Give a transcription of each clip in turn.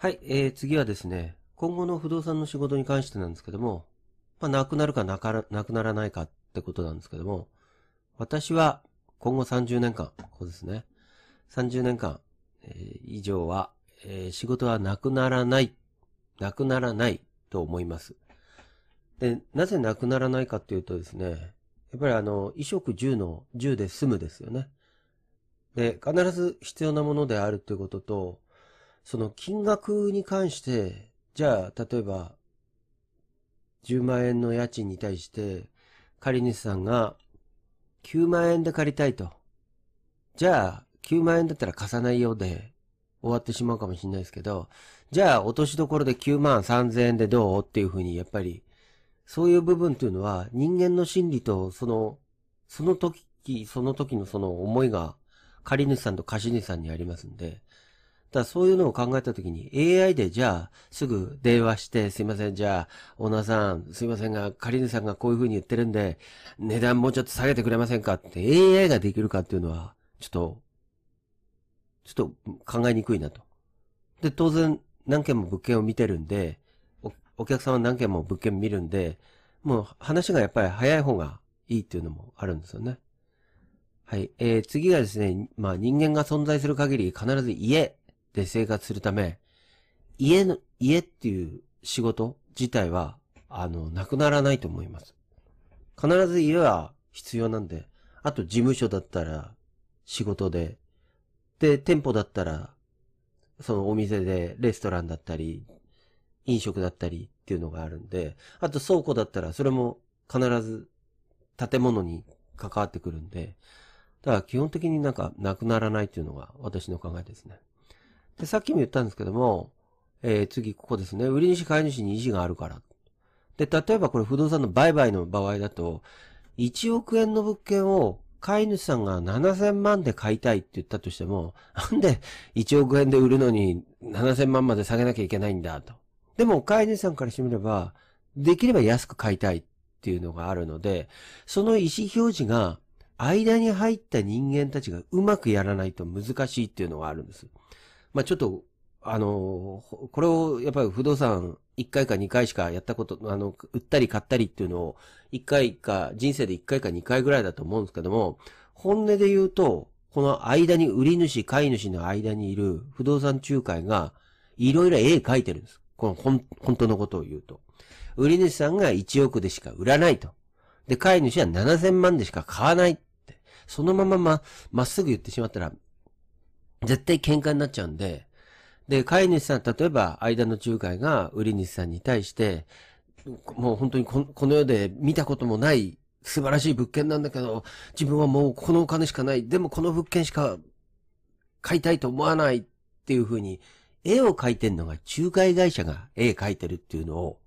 はい、えー、次はですね、今後の不動産の仕事に関してなんですけども、まあ、なくなるかなからなくならないかってことなんですけども、私は今後30年間、こうですね、30年間、えー以上は、えー仕事はなくならない、なくならないと思います。で、なぜなくならないかっていうとですね、やっぱりあの、衣食住の住で済むですよね。で、必ず必要なものであるということと、その金額に関して、じゃあ、例えば、10万円の家賃に対して、借り主さんが9万円で借りたいと。じゃあ、9万円だったら貸さないようで終わってしまうかもしれないですけど、じゃあ、落としどころで9万3千円でどうっていうふうに、やっぱり、そういう部分というのは、人間の心理と、その、その時、その時のその思いが、借り主さんと貸主さんにありますんで、だそういうのを考えたときに AI でじゃあすぐ電話してすいませんじゃあオーナーさんすいませんが借り主さんがこういう風に言ってるんで値段もうちょっと下げてくれませんか？って AI ができるかっていうのはちょっとちょっと考えにくいなと。で当然何件も物件を見てるんでおお客さんは何件も物件見るんでもう話がやっぱり早い方がいいっていうのもあるんですよね。はい。えー、次がですね、まあ人間が存在する限り必ず家で生活するため、家の、家っていう仕事自体は、あの、なくならないと思います。必ず家は必要なんで、あと事務所だったら仕事で、で、店舗だったら、そのお店でレストランだったり、飲食だったりっていうのがあるんで、あと倉庫だったらそれも必ず建物に関わってくるんで、だから基本的になんかなくならないっていうのが私の考えですね。で、さっきも言ったんですけども、えー次ここですね。売り主買い主に意思があるから。で、例えばこれ不動産の売買の場合だと、1億円の物件を買い主さんが7000万で買いたいって言ったとしても、なんで1億円で売るのに7000万まで下げなきゃいけないんだと。でも買い主さんからしてみれば、できれば安く買いたいっていうのがあるので、その意思表示が間に入った人間たちがうまくやらないと難しいっていうのがあるんです。まあちょっと、あの、これをやっぱり不動産1回か2回しかやったこと、あの、売ったり買ったりっていうのを1回か、人生で1回か2回ぐらいだと思うんですけども、本音で言うと、この間に売り主、買い主の間にいる不動産仲介が、いろいろ絵描いてるんです。この本本当のことを言うと。売り主さんが1億でしか売らないと。で、買い主は7000万でしか買わないって。そのままま、まっすぐ言ってしまったら、絶対喧嘩になっちゃうんで、で、買い主さん、例えば、間の仲介が売り主さんに対して、もう本当にこの世で見たこともない素晴らしい物件なんだけど、自分はもうこのお金しかない。でもこの物件しか買いたいと思わない。っていう風に、絵を描いてんのが仲介会社が絵描いてるっていうのを、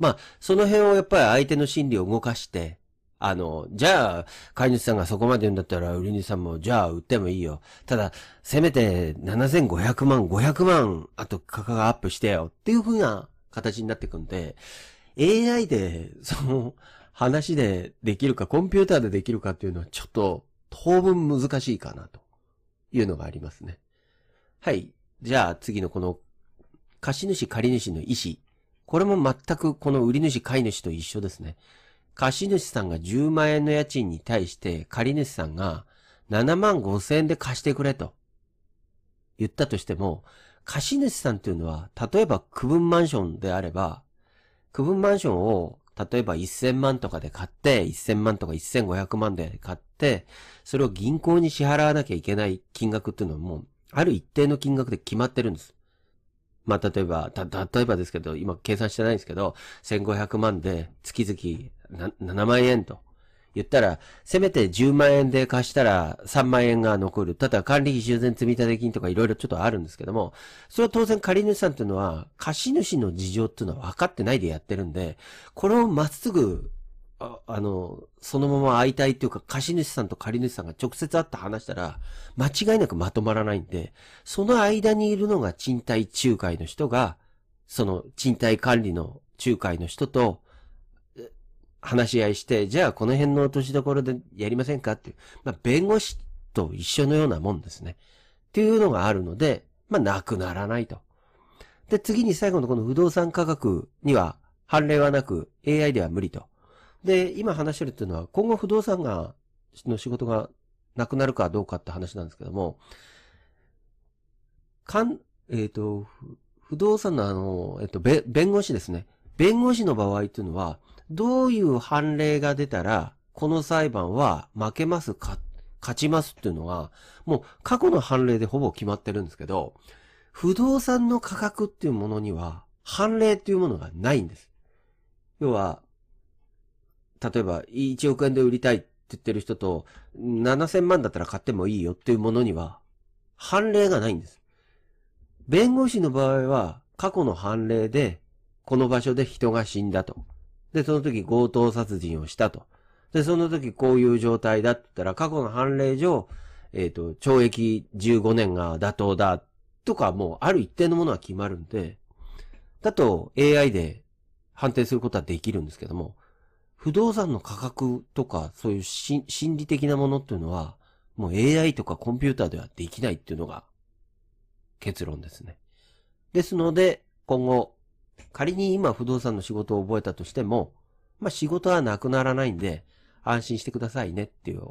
まあ、その辺をやっぱり相手の心理を動かして、あの、じゃあ、飼い主さんがそこまで言うんだったら、売り主さんも、じゃあ、売ってもいいよ。ただ、せめて、7500万、500万、あと、価格アップしてよ。っていう風な形になってくんで、AI で、その、話でできるか、コンピューターでできるかっていうのは、ちょっと、当分難しいかな、というのがありますね。はい。じゃあ、次のこの、貸主借り主の意思。これも全くこの売り主買い主と一緒ですね。貸主さんが10万円の家賃に対して借主さんが7万5千円で貸してくれと言ったとしても、貸主さんというのは、例えば区分マンションであれば、区分マンションを例えば1000万とかで買って、1000万とか1500万で買って、それを銀行に支払わなきゃいけない金額っていうのはもう、ある一定の金額で決まってるんです。まあ、例えば、た、例えばですけど、今計算してないんですけど、1500万で月々7万円と言ったら、せめて10万円で貸したら3万円が残る。ただ管理費修繕積立金とかいろいろちょっとあるんですけども、それは当然借り主さんっていうのは、貸主の事情っていうのは分かってないでやってるんで、これをまっすぐ、ああの、そのまま会いたいっていうか、貸主さんと借り主さんが直接会って話したら、間違いなくまとまらないんで、その間にいるのが賃貸仲介の人が、その賃貸管理の仲介の人と、話し合いして、じゃあこの辺の落としどころでやりませんかっていう、まあ弁護士と一緒のようなもんですね。っていうのがあるので、まあなくならないと。で、次に最後のこの不動産価格には判例はなく AI では無理と。で、今話してるっていうのは今後不動産が、の仕事がなくなるかどうかって話なんですけども、かん、えっ、ー、と、不動産のあの、えっ、ー、と、弁護士ですね。弁護士の場合っていうのは、どういう判例が出たら、この裁判は負けますか、勝ちますっていうのは、もう過去の判例でほぼ決まってるんですけど、不動産の価格っていうものには、判例っていうものがないんです。要は、例えば、1億円で売りたいって言ってる人と、7000万だったら買ってもいいよっていうものには、判例がないんです。弁護士の場合は、過去の判例で、この場所で人が死んだと。で、その時強盗殺人をしたと。で、その時こういう状態だったら、過去の判例上、えっ、ー、と、懲役15年が妥当だとか、もうある一定のものは決まるんで、だと AI で判定することはできるんですけども、不動産の価格とか、そういう心理的なものっていうのは、もう AI とかコンピューターではできないっていうのが結論ですね。ですので、今後、仮に今不動産の仕事を覚えたとしても、まあ仕事はなくならないんで、安心してくださいねっていうお